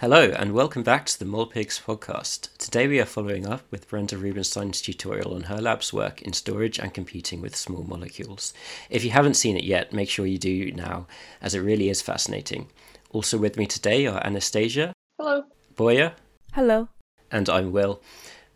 Hello, and welcome back to the MolPIGs podcast. Today we are following up with Brenda Rubenstein's tutorial on her lab's work in storage and computing with small molecules. If you haven't seen it yet, make sure you do now, as it really is fascinating. Also with me today are Anastasia. Hello. Boya. Hello. And I'm Will.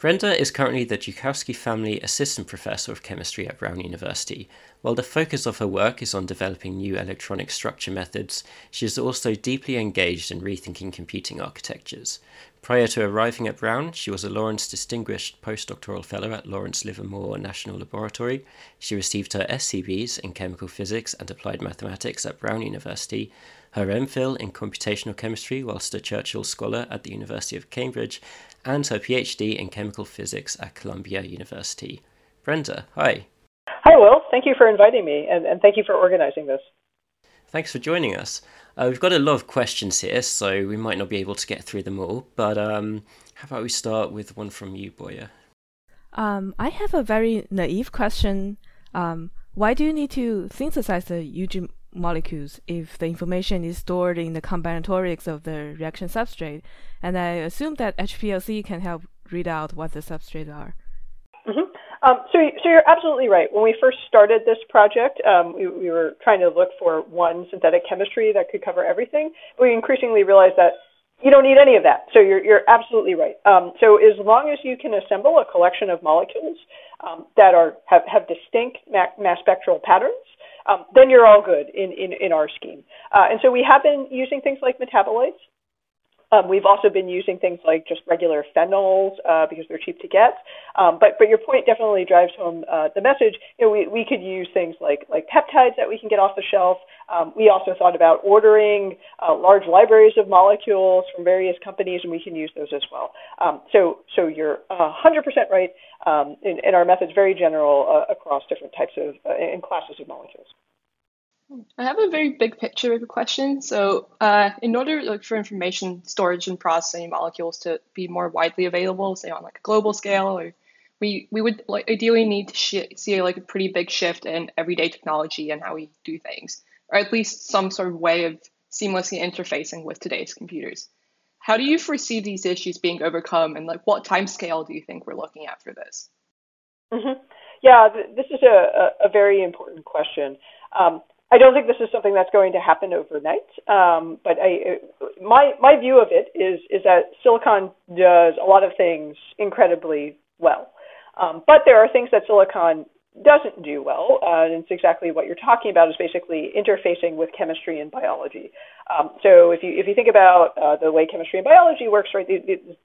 Brenda is currently the Joukowsky Family Assistant Professor of Chemistry at Brown University. While the focus of her work is on developing new electronic structure methods, she is also deeply engaged in rethinking computing architectures. Prior to arriving at Brown, she was a Lawrence Distinguished Postdoctoral Fellow at Lawrence Livermore National Laboratory. She received her SCBs in Chemical Physics and Applied Mathematics at Brown University, her MPhil in Computational Chemistry whilst a Churchill Scholar at the University of Cambridge, and her PhD in chemical physics at Columbia University. Brenda, hi. Hi, Will. Thank you for inviting me, and, and thank you for organizing this. Thanks for joining us. Uh, we've got a lot of questions here, so we might not be able to get through them all, but um, how about we start with one from you, Boya? Um, I have a very naive question. Um, why do you need to synthesize the Ugi molecules if the information is stored in the combinatorics of the reaction substrate. And I assume that HPLC can help read out what the substrates are. Mm-hmm. Um, so, so you're absolutely right. When we first started this project, um, we, we, were trying to look for one synthetic chemistry that could cover everything. But we increasingly realized that you don't need any of that. So you're, you're absolutely right. Um, so as long as you can assemble a collection of molecules um, that are have, have distinct mass spectral patterns, um, then you're all good in, in, in our scheme. Uh, and so we have been using things like metabolites. Um, we've also been using things like just regular phenols uh, because they're cheap to get. Um, but but your point definitely drives home uh, the message. You know, we, we could use things like like peptides that we can get off the shelf. Um, we also thought about ordering uh, large libraries of molecules from various companies, and we can use those as well. Um, so so you're 100% right. Um, and, and, our method's very general uh, across different types of uh, and classes of molecules. I have a very big picture of a question. So, uh, in order like, for information storage and processing molecules to be more widely available, say on like a global scale, or we we would like ideally need to sh- see like a pretty big shift in everyday technology and how we do things, or at least some sort of way of seamlessly interfacing with today's computers. How do you foresee these issues being overcome, and like what time scale do you think we're looking at for this? Mm-hmm. Yeah, th- this is a, a, a, very important question. Um, I don't think this is something that's going to happen overnight. Um, but I, my my view of it is is that silicon does a lot of things incredibly well, um, but there are things that silicon doesn't do well, uh, and it's exactly what you're talking about is basically interfacing with chemistry and biology. Um, so if you if you think about uh, the way chemistry and biology works, right, it's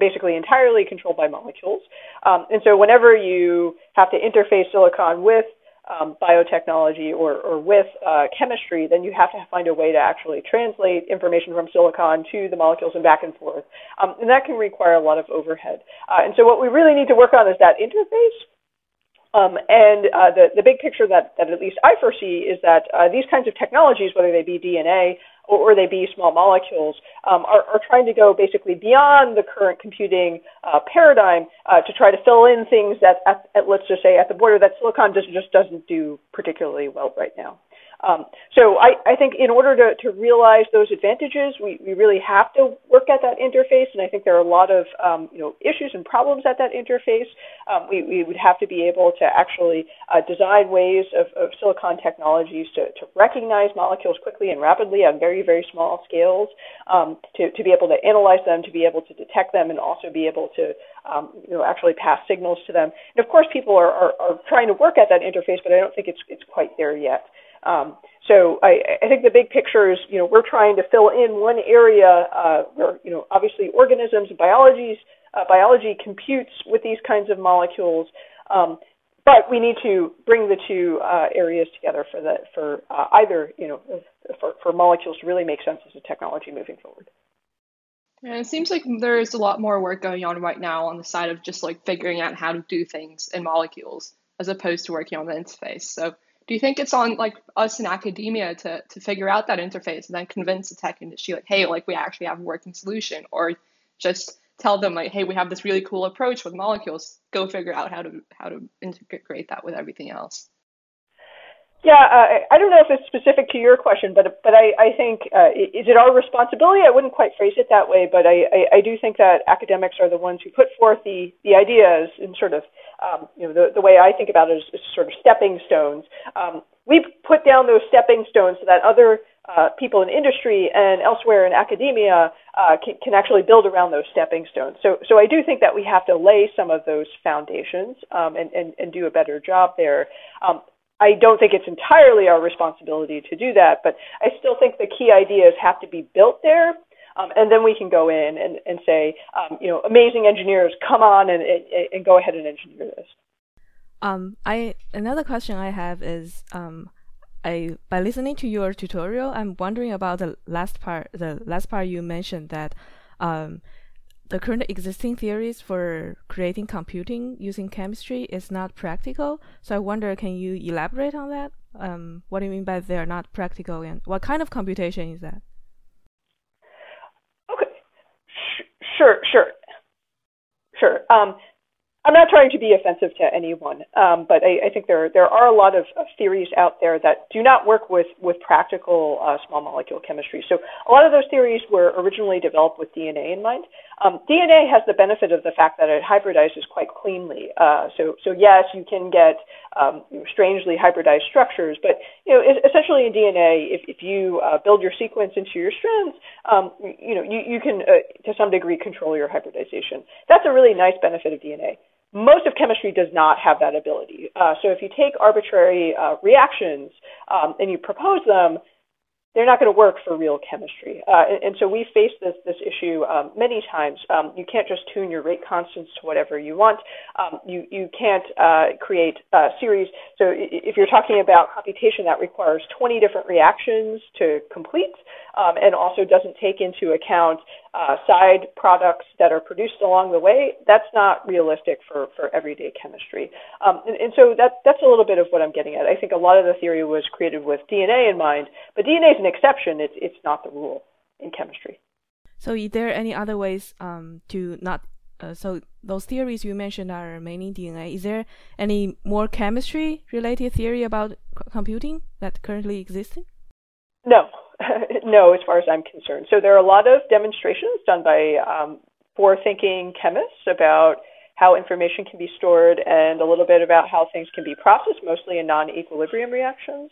basically entirely controlled by molecules, um, and so whenever you have to interface silicon with um, biotechnology or, or with uh, chemistry, then you have to find a way to actually translate information from silicon to the molecules and back and forth. Um, and that can require a lot of overhead. Uh, and so what we really need to work on is that interface. Um, and uh, the, the big picture that, that at least I foresee is that uh, these kinds of technologies, whether they be DNA or, or they be small molecules, um, are, are, trying to go basically beyond the current computing uh, paradigm uh, to try to fill in things that, at, at, let's just say, at the border that silicon just, just doesn't do particularly well right now. Um, so I, I, think in order to, to realize those advantages, we, we, really have to work at that interface, and I think there are a lot of um, you know issues and problems at that interface. Um, we, we, would have to be able to actually uh, design ways of, of silicon technologies to, to, recognize molecules quickly and rapidly on very very small scales, um, to, to be able to analyze them, to be able to detect them, and also be able to um, you know actually pass signals to them. And of course, people are, are, are trying to work at that interface, but I don't think it's it's quite there yet. Um, so I, I, think the big picture is, you know, we're trying to fill in one area uh, where, you know, obviously organisms biologies, uh, biology computes with these kinds of molecules, um, but we need to bring the two uh, areas together for the for uh, either, you know, for, for molecules to really make sense as a technology moving forward. And it seems like there's a lot more work going on right now on the side of just like figuring out how to do things in molecules as opposed to working on the interface. So do you think it's on like us in academia to to figure out that interface and then convince the tech industry like hey like we actually have a working solution? Or just tell them like hey we have this really cool approach with molecules. Go figure out how to how to integrate that with everything else Yeah, uh, I don't know if it's specific to your question, but but I, I think uh, is it our responsibility? I wouldn't quite phrase it that way, but I, I, I do think that academics are the ones who put forth the, the ideas and sort of um, you know the, the way I think about it is, is sort of stepping stones. Um, we put down those stepping stones so that other uh, people in industry and elsewhere in academia uh, can, can, actually build around those stepping stones. So, so I do think that we have to lay some of those foundations um, and, and, and do a better job there. Um, I don't think it's entirely our responsibility to do that, but I still think the key ideas have to be built there. Um, and then we can go in and, and say, um, you know, amazing engineers, come on and, and, and go ahead and engineer this. Um, I another question I have is, um, I by listening to your tutorial, I'm wondering about the last part. The last part you mentioned that um, the current existing theories for creating computing using chemistry is not practical. So I wonder, can you elaborate on that? Um, what do you mean by they're not practical, and what kind of computation is that? Okay, sure, sure, sure. Um, I'm not trying to be offensive to anyone, um, but I, I, think there there are a lot of, of, theories out there that do not work with with practical uh, small molecule chemistry. So a lot of those theories were originally developed with DNA in mind. Um, DNA has the benefit of the fact that it hybridizes quite cleanly. Uh, so so yes, you can get um, strangely hybridized structures, but you know essentially in DNA, if, if you uh, build your sequence into your strands, um, you know you, you can uh, to some degree control your hybridization. That's a really nice benefit of DNA. Most of chemistry does not have that ability. Uh, so if you take arbitrary uh, reactions um, and you propose them, they're not going to work for real chemistry. Uh, and, and, so we faced this this issue um, many times. Um, you can't just tune your rate constants to whatever you want. Um, you you can't uh, create a series. So if you're talking about computation that requires 20 different reactions to complete, um, and also doesn't take into account uh, side products that are produced along the way, that's not realistic for, for everyday chemistry. Um, and, and, so that, that's a little bit of what I'm getting at. I think a lot of the theory was created with DNA in mind, but DNA is an exception. It's, it's not the rule in chemistry. So, is there any other ways um, to not? Uh, so, those theories you mentioned are mainly DNA. Is there any more chemistry related theory about computing that currently existing? No, no, as far as I'm concerned. So there are a lot of demonstrations done by um, forward-thinking chemists about how information can be stored and a little bit about how things can be processed, mostly in non-equilibrium reactions.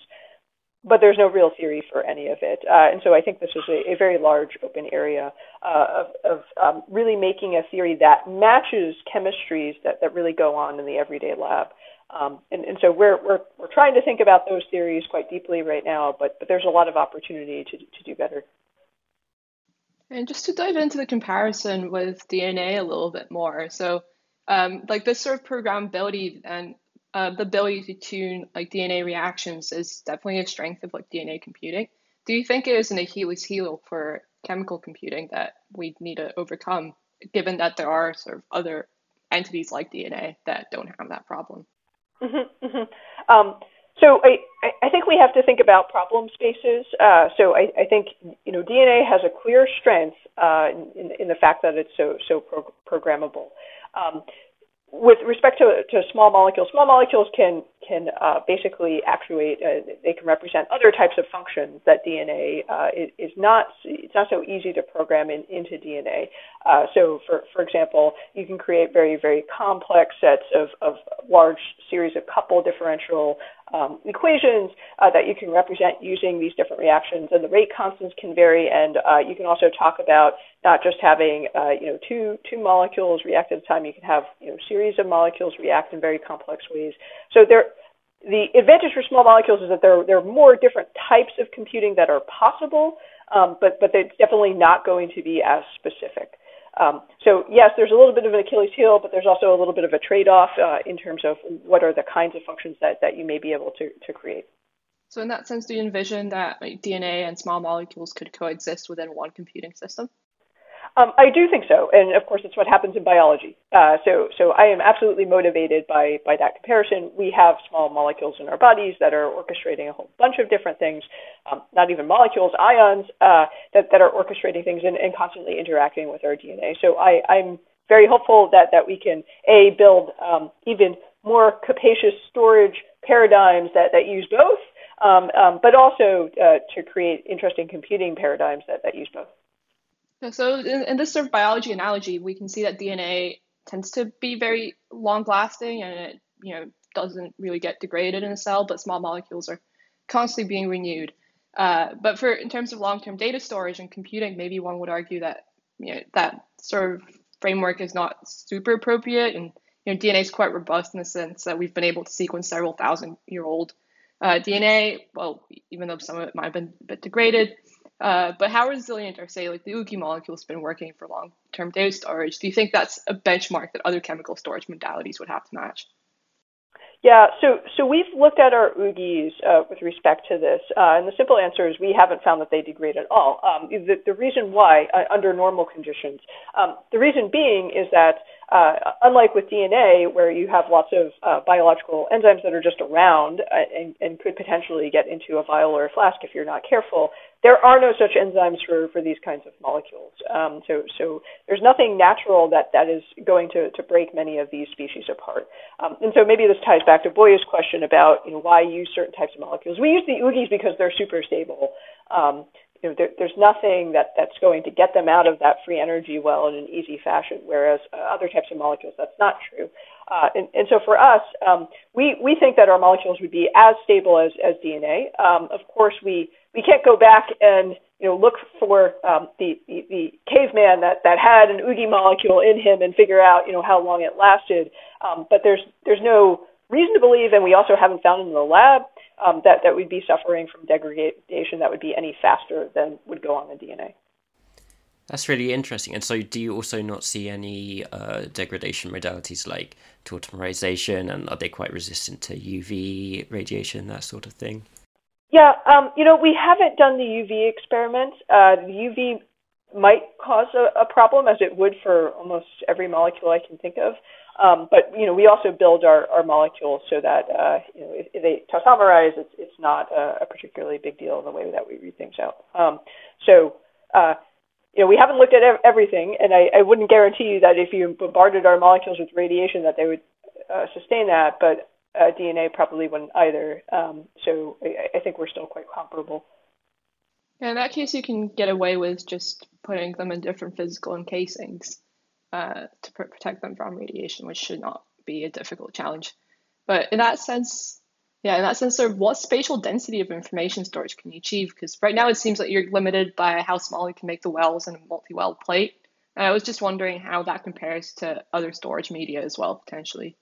But there's no real theory for any of it. Uh, and so I think this is a, a very large open area uh, of, of um, really making a theory that matches chemistries that, that really go on in the everyday lab. Um, and, and, so we're, we're, we're trying to think about those theories quite deeply right now, but, but there's a lot of opportunity to, to do better. And just to dive into the comparison with DNA a little bit more, so um, like this sort of programmability and uh, the ability to tune like DNA reactions is definitely a strength of like DNA computing. Do you think it is an Achilles heel for chemical computing that we need to overcome, given that there are sort of other entities like DNA that don't have that problem? Mm-hmm, mm-hmm. Um, so I, I think we have to think about problem spaces. Uh, so I, I, think you know DNA has a clear strength uh, in, in, the fact that it's so so pro- programmable. Um, with respect to, to small molecules, small molecules can can uh, basically actuate. Uh, they can represent other types of functions that DNA uh, is, not. It's not so easy to program in, into DNA. Uh, so, for for example, you can create very very complex sets of of large series of couple differential um, equations uh, that you can represent using these different reactions, and the rate constants can vary. And uh, you can also talk about not just having uh, you know two two molecules react at a time. You can have you know series of molecules react in very complex ways. So there, the advantage for small molecules is that there there are more different types of computing that are possible, um, but but it's definitely not going to be as specific. Um, so yes, there's a little bit of an Achilles heel, but there's also a little bit of a trade-off uh, in terms of what are the kinds of functions that, that you may be able to, to create. So in that sense, do you envision that like, DNA and small molecules could coexist within one computing system? Um, I do think so, and of course, it's what happens in biology. Uh, so, so I am absolutely motivated by by that comparison. We have small molecules in our bodies that are orchestrating a whole bunch of different things, um, not even molecules, ions uh, that that are orchestrating things and, and constantly interacting with our DNA. So, I, I'm very hopeful that that we can a build um, even more capacious storage paradigms that that use both um, um, but also uh, to create interesting computing paradigms that, that use both. So in, in, this sort of biology analogy, we can see that DNA tends to be very long lasting and it you know doesn't really get degraded in a cell, but small molecules are constantly being renewed. Uh, but for in terms of long-term data storage and computing, maybe one would argue that you know that sort of framework is not super appropriate, and you know DNA is quite robust in the sense that we've been able to sequence several thousand year old uh, DNA. Well, even though some of it might have been a bit degraded, uh, but how resilient are say like the Ugi molecules been working for long-term data storage? Do you think that's a benchmark that other chemical storage modalities would have to match? Yeah, so so we've looked at our Ugis uh, with respect to this, uh, and the simple answer is we haven't found that they degrade at all. Um, the, the reason why, uh, under normal conditions, um, the reason being is that uh, unlike with DNA, where you have lots of uh, biological enzymes that are just around uh, and, and could potentially get into a vial or a flask if you're not careful, there are no such enzymes for, for these kinds of molecules. Um, so, so there's nothing natural that, that is going to, to break many of these species apart. Um, and so maybe this ties back to Boya's question about you know, why use certain types of molecules. We use the Ugis because they're super stable. Um, you know, there, there's nothing that, that's going to get them out of that free energy well in an easy fashion, whereas uh, other types of molecules, that's not true. Uh, and, and, so for us, um, we, we think that our molecules would be as stable as, as DNA. Um, of course, we, we can't go back and you know, look for um, the, the, the, caveman that, that had an Ugi molecule in him and figure out you know, how long it lasted. Um, but there's, there's no reason to believe, and we also haven't found in the lab, um, that, that we'd be suffering from degradation that would be any faster than would go on the DNA. That's really interesting. And so, do you also not see any uh, degradation modalities like tautomerization, and are they quite resistant to UV radiation, that sort of thing? Yeah, um, you know, we haven't done the UV experiment. Uh, the UV might cause a, a, problem, as it would for almost every molecule I can think of. Um, but you know, we also build our, our molecules so that uh, you know if, if they tautomerize, it's it's not a, a, particularly big deal in the way that we read things out. Um, so uh, you know, we haven't looked at everything, and I, I wouldn't guarantee you that if you bombarded our molecules with radiation that they would uh, sustain that, but uh, DNA probably wouldn't either. Um, so I, I think we're still quite comparable. In that case, you can get away with just putting them in different physical encasings uh, to pr- protect them from radiation, which should not be a difficult challenge. But in that sense, yeah, in that sense, sort of what spatial density of information storage can you achieve? Because right now it seems like you're limited by how small you can make the wells in a multi-well plate. And I was just wondering how that compares to other storage media as well, potentially.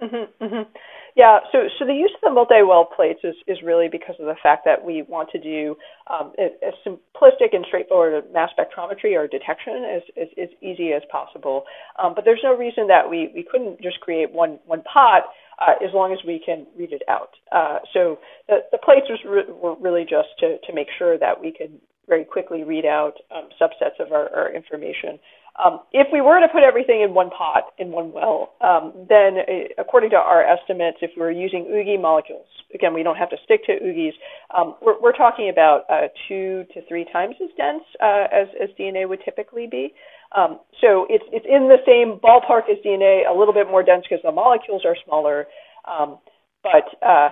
Mm-hmm, mm-hmm. Yeah, so so the use of the multi-well plates is, is really because of the fact that we want to do um, as simplistic and straightforward mass spectrometry or detection as, as, as easy as possible. Um, but there's no reason that we, we couldn't just create one one pot uh, as long as we can read it out. Uh, so the, the plates was re- were really just to, to make sure that we could very quickly read out um, subsets of our, our information. Um, if we were to put everything in one pot, in one well, um, then uh, according to our estimates, if we were using Ugi molecules, again, we don't have to stick to Ugis, um, we're, we're, talking about uh, two to three times as dense uh, as, as, DNA would typically be. Um, so it's, it's in the same ballpark as DNA, a little bit more dense because the molecules are smaller. Um, but uh,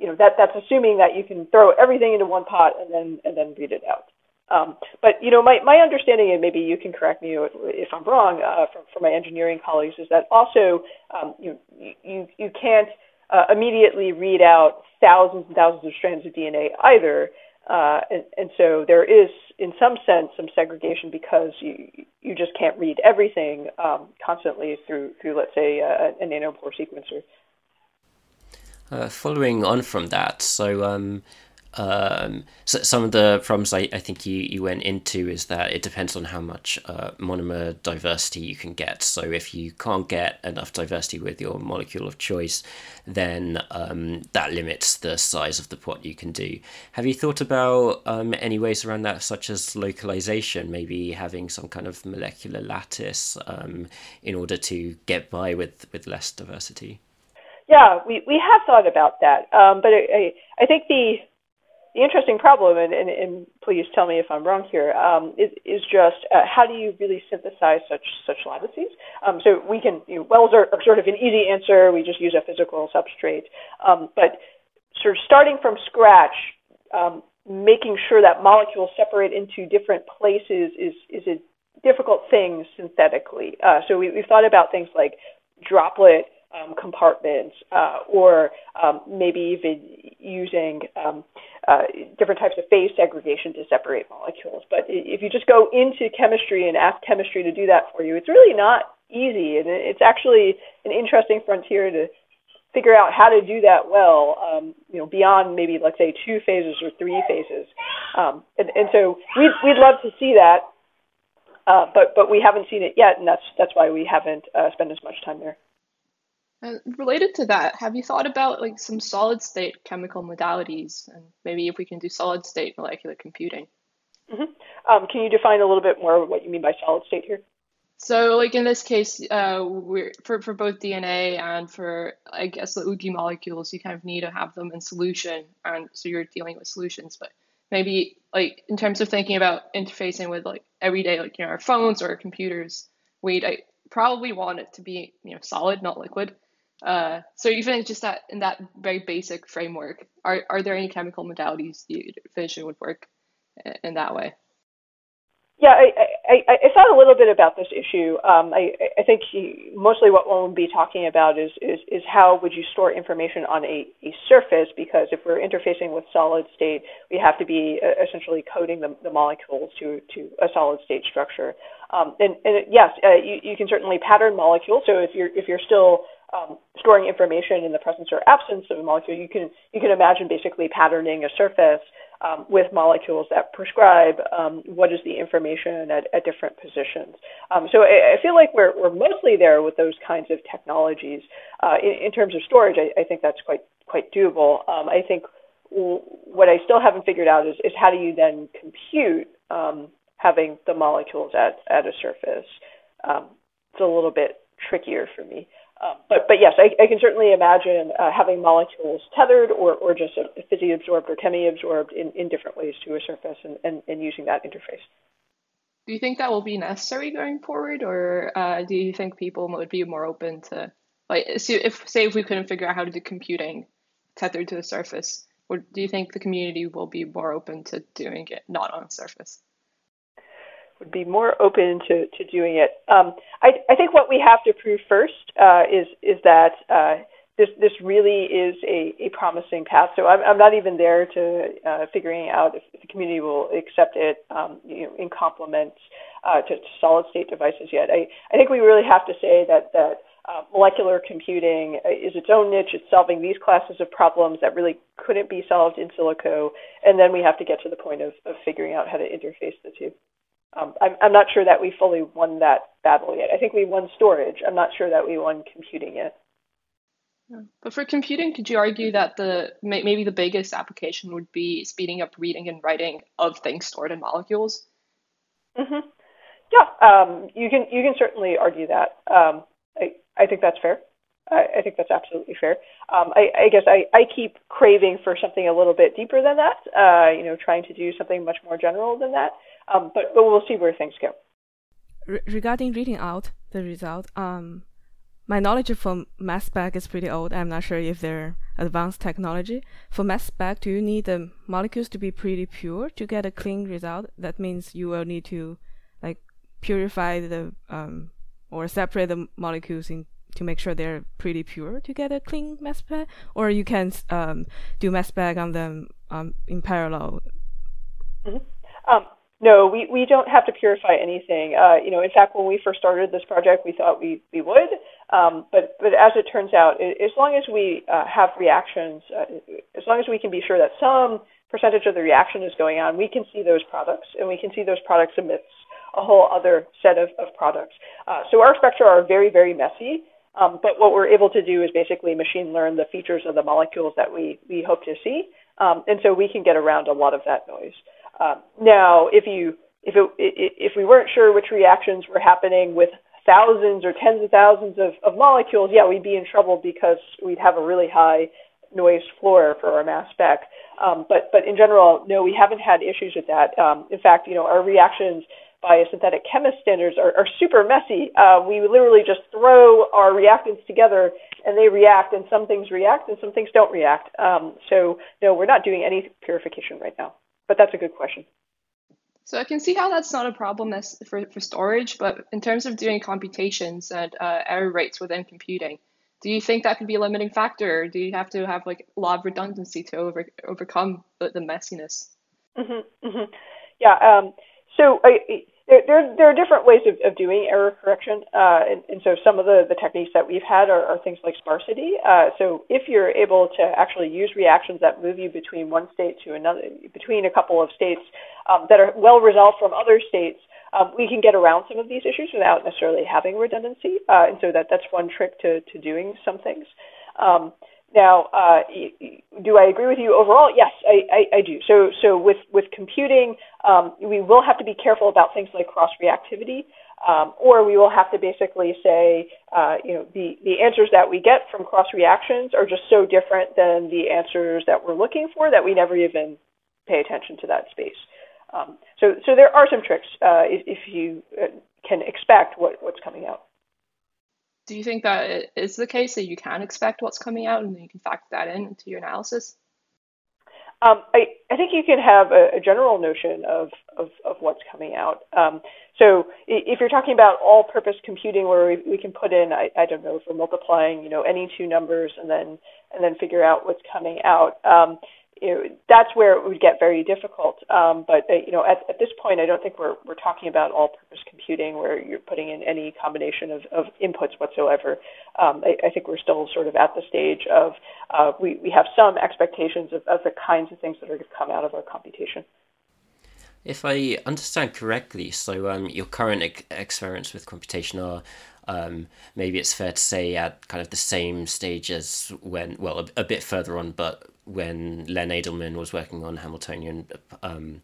you know that that's assuming that you can throw everything into one pot and then and then read it out. Um, but you know, my, my understanding, and maybe you can correct me if I'm wrong, uh, from, from my engineering colleagues, is that also um, you, you you can't uh, immediately read out thousands and thousands of strands of DNA either, uh, and, and so there is, in some sense, some segregation because you you just can't read everything um, constantly through through let's say a, a nanopore sequencer. Uh, following on from that, so um, so some of the problems I, I think you, you went into is that it depends on how much uh, monomer diversity you can get. So if you can't get enough diversity with your molecule of choice, then um, that limits the size of the pot you can do. Have you thought about um, any ways around that, such as localization, maybe having some kind of molecular lattice um, in order to get by with, with less diversity? Yeah, we, we have thought about that, um, but I, I think the the interesting problem, and, and, and, please tell me if I'm wrong here, um, is, is just uh, how do you really synthesize such such lattices? Um, so we can, you know, wells are, are, sort of an easy answer. We just use a physical substrate. Um, but sort of starting from scratch, um, making sure that molecules separate into different places is is a difficult thing synthetically. Uh, so we, have thought about things like droplet um, compartments, uh, or um, maybe even using um, uh, different types of phase segregation to separate molecules. But if you just go into chemistry and ask chemistry to do that for you, it's really not easy, and it's actually an interesting frontier to figure out how to do that well, um, you know, beyond maybe let's say two phases or three phases. Um, and, and so we'd, we'd love to see that, uh, but but we haven't seen it yet, and that's that's why we haven't uh, spent as much time there. And related to that, have you thought about like some solid state chemical modalities, and maybe if we can do solid state molecular computing? Mm-hmm. Um, can you define a little bit more what you mean by solid state here? So, like in this case, uh, we're for for both DNA and for I guess the Ugi molecules, you kind of need to have them in solution, and so you're dealing with solutions. But maybe like in terms of thinking about interfacing with like everyday like you know our phones or our computers, we'd I probably want it to be you know solid, not liquid. Uh, so even just that in that very basic framework, are are there any chemical modalities you envision would work in that way? Yeah, I, I, I thought a little bit about this issue. Um, I, I think he, mostly what would be talking about is, is, is how would you store information on a, a surface because if we're interfacing with solid state, we have to be uh, essentially coding the, the molecules to, to a solid state structure. Um, and, and yes, uh, you, you can certainly pattern molecules. So if you're, if you're still um, storing information in the presence or absence of a molecule, you can you can imagine basically patterning a surface um, with molecules that prescribe um, what is the information at, at different positions. Um, so I, I, feel like we're we're mostly there with those kinds of technologies. Uh, in, in, terms of storage, I, I, think that's quite quite doable. Um, I think what I still haven't figured out is, is how do you then compute um, having the molecules at at a surface. it's a little bit trickier for me. Um, but but yes, I, I can certainly imagine uh, having molecules tethered or, or just physically absorbed or chemi-absorbed in, in different ways to a surface and, and, and using that interface. Do you think that will be necessary going forward, or uh, do you think people would be more open to like if say if we couldn't figure out how to do computing tethered to the surface, or do you think the community will be more open to doing it not on a surface? Would be more open to, to doing it. Um, I, I think what we have to prove first uh, is is that uh, this this really is a, a promising path. So I'm, I'm not even there to uh, figuring out if, the community will accept it um, you know, in complement uh, to, to, solid state devices yet. I, I think we really have to say that that uh, molecular computing is its own niche. It's solving these classes of problems that really couldn't be solved in silico, and then we have to get to the point of, of figuring out how to interface the two um, I'm, I'm not sure that we fully won that battle yet. I think we won storage. I'm not sure that we won computing yet. But for computing, could you argue that the maybe the biggest application would be speeding up reading and writing of things stored in molecules? Mm-hmm. Yeah, um, you can you can certainly argue that. Um, I I think that's fair. I, I think that's absolutely fair. Um, I, I guess I, I keep craving for something a little bit deeper than that. Uh, you know, trying to do something much more general than that. Um, but, but we'll see where things go. Re- regarding reading out the result, um, my knowledge for mass spec is pretty old. I'm not sure if they're advanced technology. For mass spec, do you need the molecules to be pretty pure to get a clean result? That means you will need to like purify the um, or separate the molecules in to make sure they're pretty pure to get a clean mass spec, or you can um, do mass spec on them um, in parallel. Mm-hmm. No, we, we don't have to purify anything. Uh, you know, in fact, when we first started this project, we thought we, we would. Um, but, but as it turns out, it, as long as we uh, have reactions, uh, as long as we can be sure that some percentage of the reaction is going on, we can see those products, and we can see those products amidst a whole other set of, of products. Uh, so our spectra are very, very messy. Um, but what we're able to do is basically machine learn the features of the molecules that we, we hope to see. Um, and so we can get around a lot of that noise. Um, now, if you if it, if we weren't sure which reactions were happening with thousands or tens of thousands of, of molecules, yeah, we'd be in trouble because we'd have a really high noise floor for our mass spec. Um, but but in general, no, we haven't had issues with that. Um, in fact, you know, our reactions by synthetic chemist standards are, are super messy. Uh, we literally just throw our reactants together and they react, and some things react and some things don't react. Um, so, no, we're not doing any purification right now. But that's a good question. So I can see how that's not a problem for, for storage, but in terms of doing computations and uh, error rates within computing, do you think that could be a limiting factor, or do you have to have like a lot of redundancy to over, overcome the, the messiness? Mm-hmm, mm-hmm. Yeah. Um, so I, there, there, there are different ways of, of doing error correction, uh, and, and, so some of the, the techniques that we've had are, are things like sparsity. Uh, so if you're able to actually use reactions that move you between one state to another, between a couple of states um, that are well resolved from other states, um, we can get around some of these issues without necessarily having redundancy. Uh, and so that that's one trick to, to doing some things. Um, now, uh, do I agree with you overall? Yes, I, I, I do. So, so with, with computing, um, we will have to be careful about things like cross reactivity, um, or we will have to basically say, uh, you know, the, the answers that we get from cross reactions are just so different than the answers that we're looking for that we never even pay attention to that space. Um, so, so there are some tricks uh, if, if, you uh, can expect what, what's coming out do you think that it is the case that you can expect what's coming out and then you can factor that in into your analysis? Um, I, I think you can have a, a general notion of, of, of, what's coming out. Um, so if you're talking about all-purpose computing, where we, we can put in, I, I, don't know, for multiplying, you know, any two numbers and then and then figure out what's coming out. Um, that's where it would get very difficult. Um, but uh, you know, at, at this point, I don't think we're we're talking about all-purpose computing where you're putting in any combination of, of inputs whatsoever. Um, I, I, think we're still sort of at the stage of uh, we we have some expectations of, of the kinds of things that are going to come out of our computation. If I understand correctly, so um, your current ex- experiments with computation are um, maybe it's fair to say at kind of the same stage as when, well, a, a bit further on, but when Len Adleman was working on Hamiltonian um,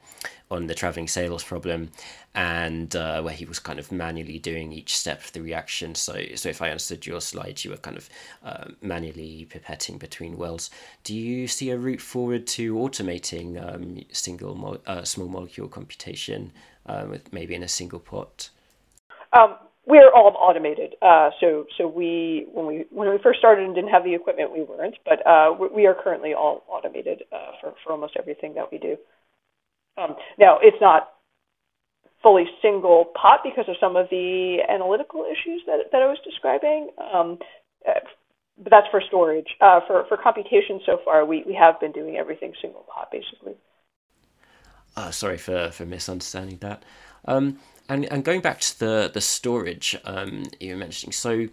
on the traveling salesman problem, and uh, where he was kind of manually doing each step of the reaction. So, so if I understood your slides, you were kind of uh, manually pipetting between wells. Do you see a route forward to automating um, single mo- uh, small molecule computation uh, with maybe in a single pot? Um, we're all automated. Uh, so so we when we when we first started and didn't have the equipment, we weren't. But uh, we are currently all automated uh, for for almost everything that we do. Um, now it's not fully single pot because of some of the analytical issues that that I was describing. Um, uh, but that's for storage. Uh, for for computation, so far we we have been doing everything single pot basically. Uh, sorry for for misunderstanding that. Um, and and going back to the the storage um, you were mentioning, so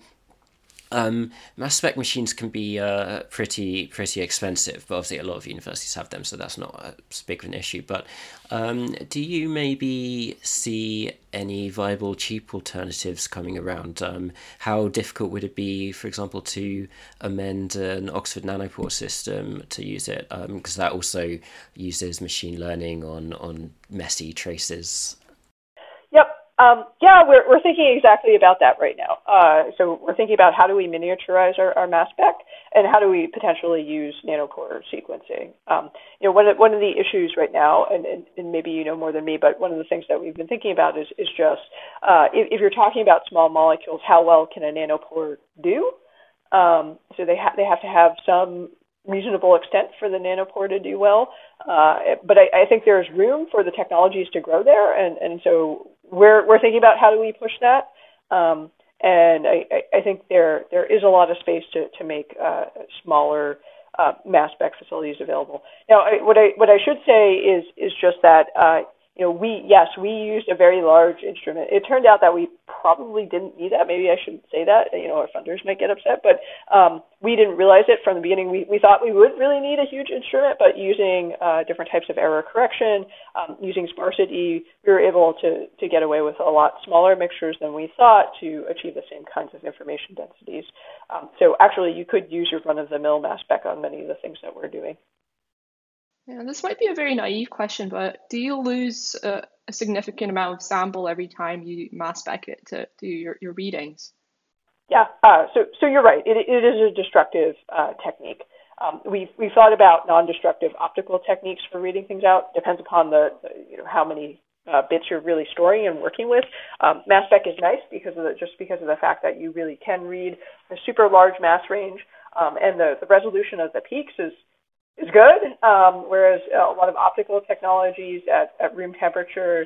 um, mass spec machines can be uh, pretty pretty expensive, but obviously a lot of universities have them, so that's not as big of an issue. But um, do you maybe see any viable cheap alternatives coming around? Um, how difficult would it be, for example, to amend an Oxford nanopore system to use it? Because um, that also uses machine learning on on messy traces um, yeah, we're, we're thinking exactly about that right now. Uh, so we're thinking about how do we miniaturize our, our mass spec and how do we potentially use nanopore sequencing. Um, you know, one of, one of the issues right now, and, and, and, maybe you know more than me, but one of the things that we've been thinking about is, is just uh, if, if, you're talking about small molecules, how well can a nanopore do? Um, so they, ha- they have to have some reasonable extent for the nanopore to do well. Uh, but I, I, think there's room for the technologies to grow there, and, and so we're we're thinking about how do we push that. Um, and I, I, think there there is a lot of space to to make uh, smaller uh, mass spec facilities available. Now, I, what I what I should say is is just that uh, you know, we yes, we used a very large instrument. It turned out that we probably didn't need that. Maybe I shouldn't say that. You know, our funders might get upset, but um, we didn't realize it from the beginning. We we thought we would really need a huge instrument, but using uh, different types of error correction, um, using sparsity, we were able to to get away with a lot smaller mixtures than we thought to achieve the same kinds of information densities. Um, so actually, you could use your run-of-the-mill mass spec on many of the things that we're doing. Yeah, this might be a very naive question, but do you lose a, a significant amount of sample every time you mass spec it to do your, your readings? Yeah, uh, so so you're right. It, it is a destructive uh, technique. Um, we've we've thought about non-destructive optical techniques for reading things out. Depends upon the, the, you know how many uh, bits you're really storing and working with. Um, mass spec is nice because of the, just because of the fact that you really can read a super large mass range, um, and the, the resolution of the peaks is is good. Um, whereas a lot of optical technologies at, at room temperature,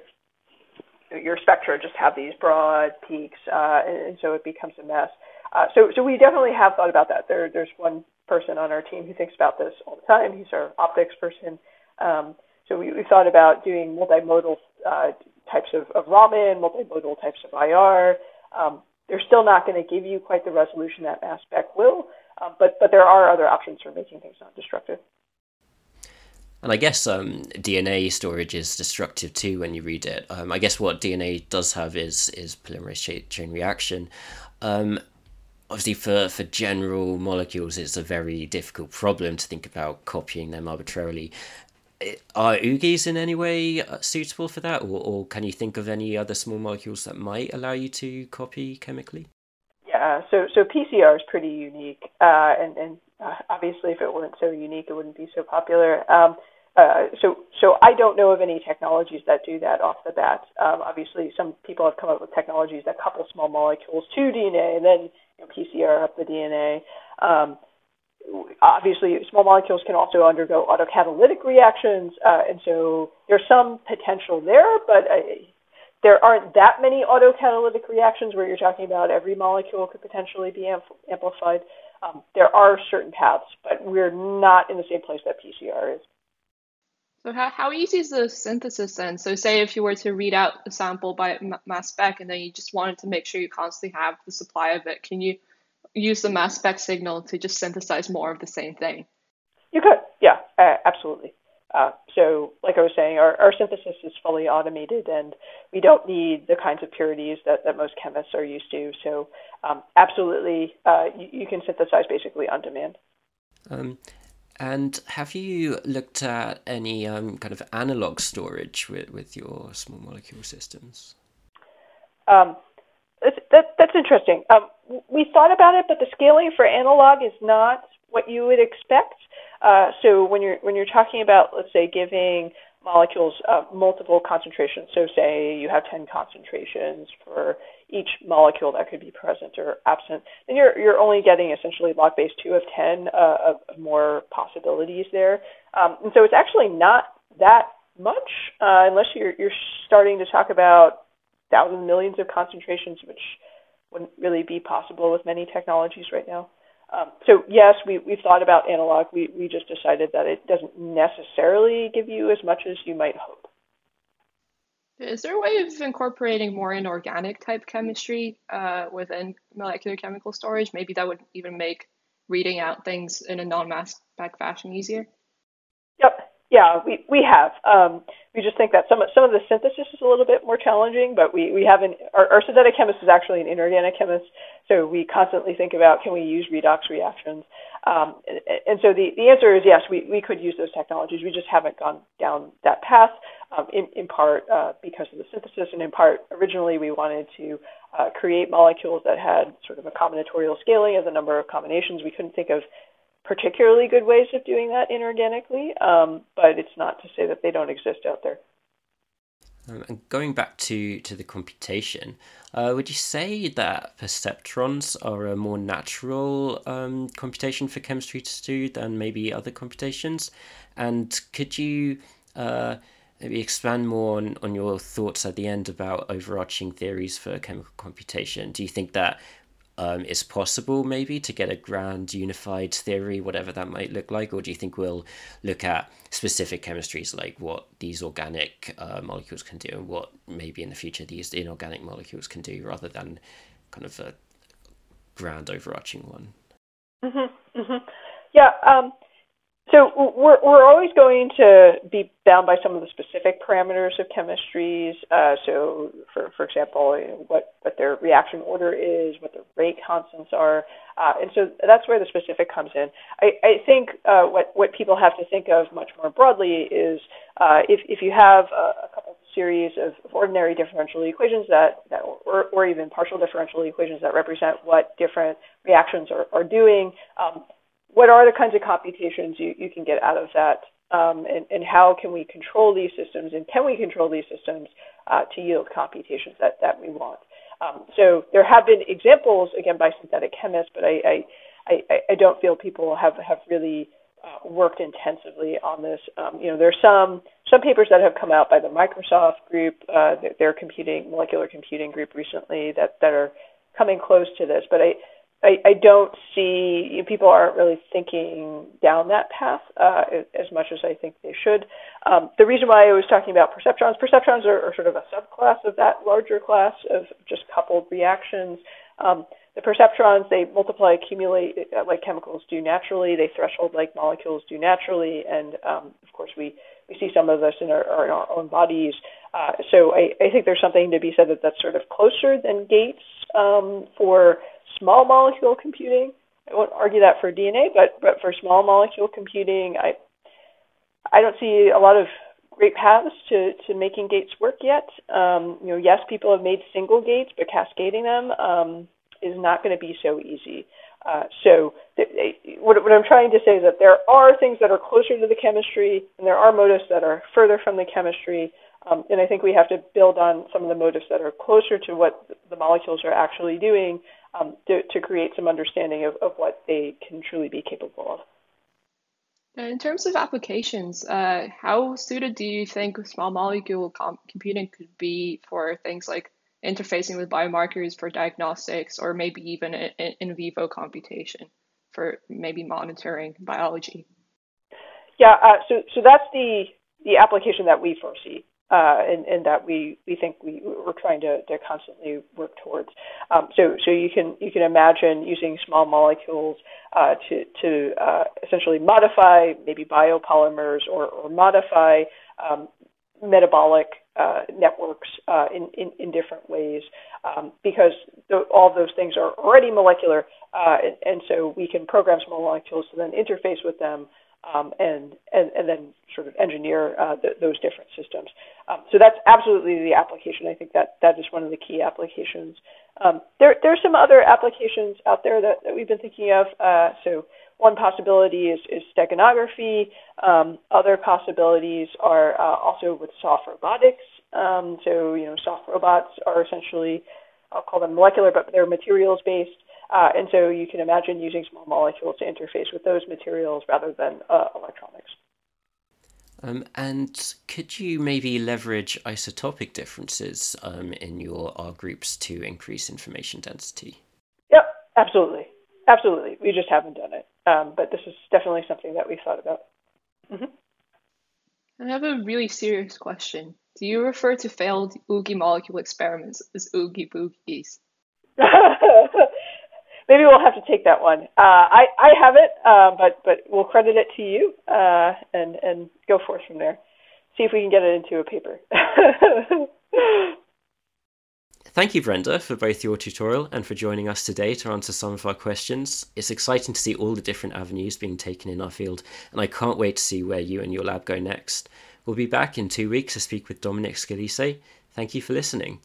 your spectra just have these broad peaks, uh, and, and, so it becomes a mess. Uh, so, so we definitely have thought about that. There, there's one person on our team who thinks about this all the time. He's our optics person. Um, so we, we thought about doing multimodal uh, types of, of Raman, multimodal types of IR. Um, they're still not going to give you quite the resolution that mass spec will, um, but but there are other options for making things non-destructive. And I guess um, DNA storage is destructive too when you read it. Um, I guess what DNA does have is is polymerase chain reaction. Um, obviously, for, for general molecules, it's a very difficult problem to think about copying them arbitrarily are Ugis in any way uh, suitable for that, or, or can you think of any other small molecules that might allow you to copy chemically? Yeah, so so PCR is pretty unique, uh, and and uh, obviously if it weren't so unique, it wouldn't be so popular. Um, uh, so so I don't know of any technologies that do that off the bat. Um, obviously, some people have come up with technologies that couple small molecules to DNA and then you know, PCR up the DNA. Um, obviously small molecules can also undergo autocatalytic reactions, uh, and so there's some potential there, but uh, there aren't that many autocatalytic reactions where you're talking about every molecule could potentially be ampl- amplified. Um, there are certain paths, but we're not in the same place that PCR is. So how, how easy is the synthesis then? So say if you were to read out a sample by mass spec and then you just wanted to make sure you constantly have the supply of it, can you use the mass spec signal to just synthesize more of the same thing? You could, yeah, uh, absolutely. Uh, so, like I was saying, our, our synthesis is fully automated, and we don't need the kinds of purities that, that most chemists are used to. So, um, absolutely, uh, you, you, can synthesize basically on demand. Um, and have you looked at any um, kind of analog storage with, with your small molecule systems? Um, that's, that, that's interesting. Um, we thought about it, but the scaling for analog is not what you would expect. Uh, so when you're when you're talking about, let's say, giving molecules uh, multiple concentrations, so say you have 10 concentrations for each molecule that could be present or absent, then you're you're only getting essentially log base two of 10 uh, of, of more possibilities there. Um, and so it's actually not that much uh, unless you're you're starting to talk about thousands, millions of concentrations, which wouldn't really be possible with many technologies right now. Um, so yes, we, we've thought about analog. We, we just decided that it doesn't necessarily give you as much as you might hope. Is there a way of incorporating more inorganic type chemistry uh, within molecular chemical storage? Maybe that would even make reading out things in a non-mass spec fashion easier? Yep. Yeah, we, we have. Um, we just think that some some of the synthesis is a little bit more challenging, but we, we have an our, our synthetic chemist is actually an inorganic chemist, so we constantly think about can we use redox reactions. Um, and, so the, the answer is yes, we, we could use those technologies. We just haven't gone down that path, um, in, in part uh, because of the synthesis, and in part originally we wanted to uh, create molecules that had sort of a combinatorial scaling of the number of combinations. We couldn't think of particularly good ways of doing that inorganically, um, but it's not to say that they don't exist out there. Um, and going back to, to the computation, uh, would you say that perceptrons are a more natural um, computation for chemistry to do than maybe other computations? And could you uh, maybe expand more on, on your thoughts at the end about overarching theories for chemical computation? Do you think that um, is possible maybe to get a grand unified theory, whatever that might look like? Or do you think we'll look at specific chemistries like what these organic uh, molecules can do and what maybe in the future these inorganic molecules can do rather than kind of a grand overarching one? Mm-hmm, mm-hmm. Yeah. Um, so we're we're always going to be bound by some of the specific parameters of chemistries. Uh, so, for for example, you know, what what their reaction order is, what their rate constants are, uh, and so that's where the specific comes in. I, I think uh, what what people have to think of much more broadly is uh, if if you have a, a couple series of, of ordinary differential equations that, that or, or even partial differential equations that represent what different reactions are, are doing. Um, what are the kinds of computations you, you can get out of that um, and, and how can we control these systems, and can we control these systems uh, to yield computations that, that we want. Um, so there have been examples, again, by synthetic chemists, but I, I, I, I don't feel people have, have really uh, worked intensively on this. Um, you know, there's some some papers that have come out by the Microsoft group, uh, their computing molecular computing group recently that that are coming close to this, but I I, I don't see people aren't really thinking down that path uh, as much as I think they should. Um, the reason why I was talking about perceptrons, perceptrons are, are, sort of a subclass of that larger class of just coupled reactions. Um, the perceptrons they multiply, accumulate uh, like chemicals do naturally. They threshold like molecules do naturally, and um, of course we we see some of this in our, in our own bodies. Uh, so I, I think there's something to be said that that's sort of closer than Gates um, for small molecule computing. I won't argue that for DNA, but but for small molecule computing, I I don't see a lot of great paths to, to making gates work yet. Um, you know, yes, people have made single gates, but cascading them um, is not going to be so easy. Uh, so th- what, what I'm trying to say is that there are things that are closer to the chemistry, and there are motifs that are further from the chemistry. Um, and I think we have to build on some of the motifs that are closer to what the molecules are actually doing um, to, to, create some understanding of, of what they can truly be capable of. In terms of applications, uh, how suited do you think small molecule com- computing could be for things like interfacing with biomarkers for diagnostics or maybe even in, in vivo computation for maybe monitoring biology? Yeah, uh, so, so that's the, the application that we foresee uh, and, and, that we, we think we, we're trying to, to constantly work towards. Um, so, so you can you can imagine using small molecules uh, to, to uh, essentially modify maybe biopolymers or, or modify um, metabolic uh, networks uh, in, in, in, different ways um, because all those things are already molecular, uh, and, and, so we can program small molecules to then interface with them um, and, and, and then sort of engineer uh, those different systems. Um, so that's absolutely the application. I think that that is one of the key applications. Um, there, there are some other applications out there that, that we've been thinking of. Uh, so one possibility is, is steganography. Um, other possibilities are uh, also with soft robotics. Um, so, you know, soft robots are essentially, I'll call them molecular, but they're materials based. Uh, and so you can imagine using small molecules to interface with those materials rather than uh, electronics. Um, and could you maybe leverage isotopic differences um, in your R groups to increase information density? Yep, absolutely. Absolutely. We just haven't done it. Um, but this is definitely something that we've thought about. Mm-hmm. I have a really serious question. Do you refer to failed Ugi molecule experiments as oogie boogies? maybe we'll have to take that one. Uh, I I have it, uh, but but we'll credit it to you uh, and and go forth from there. See if we can get it into a paper. Thank you, Brenda, for both your tutorial and for joining us today to answer some of our questions. It's exciting to see all the different avenues being taken in our field, and I can't wait to see where you and your lab go next. We'll be back in two weeks to speak with Dominic Scalise. Thank you for listening.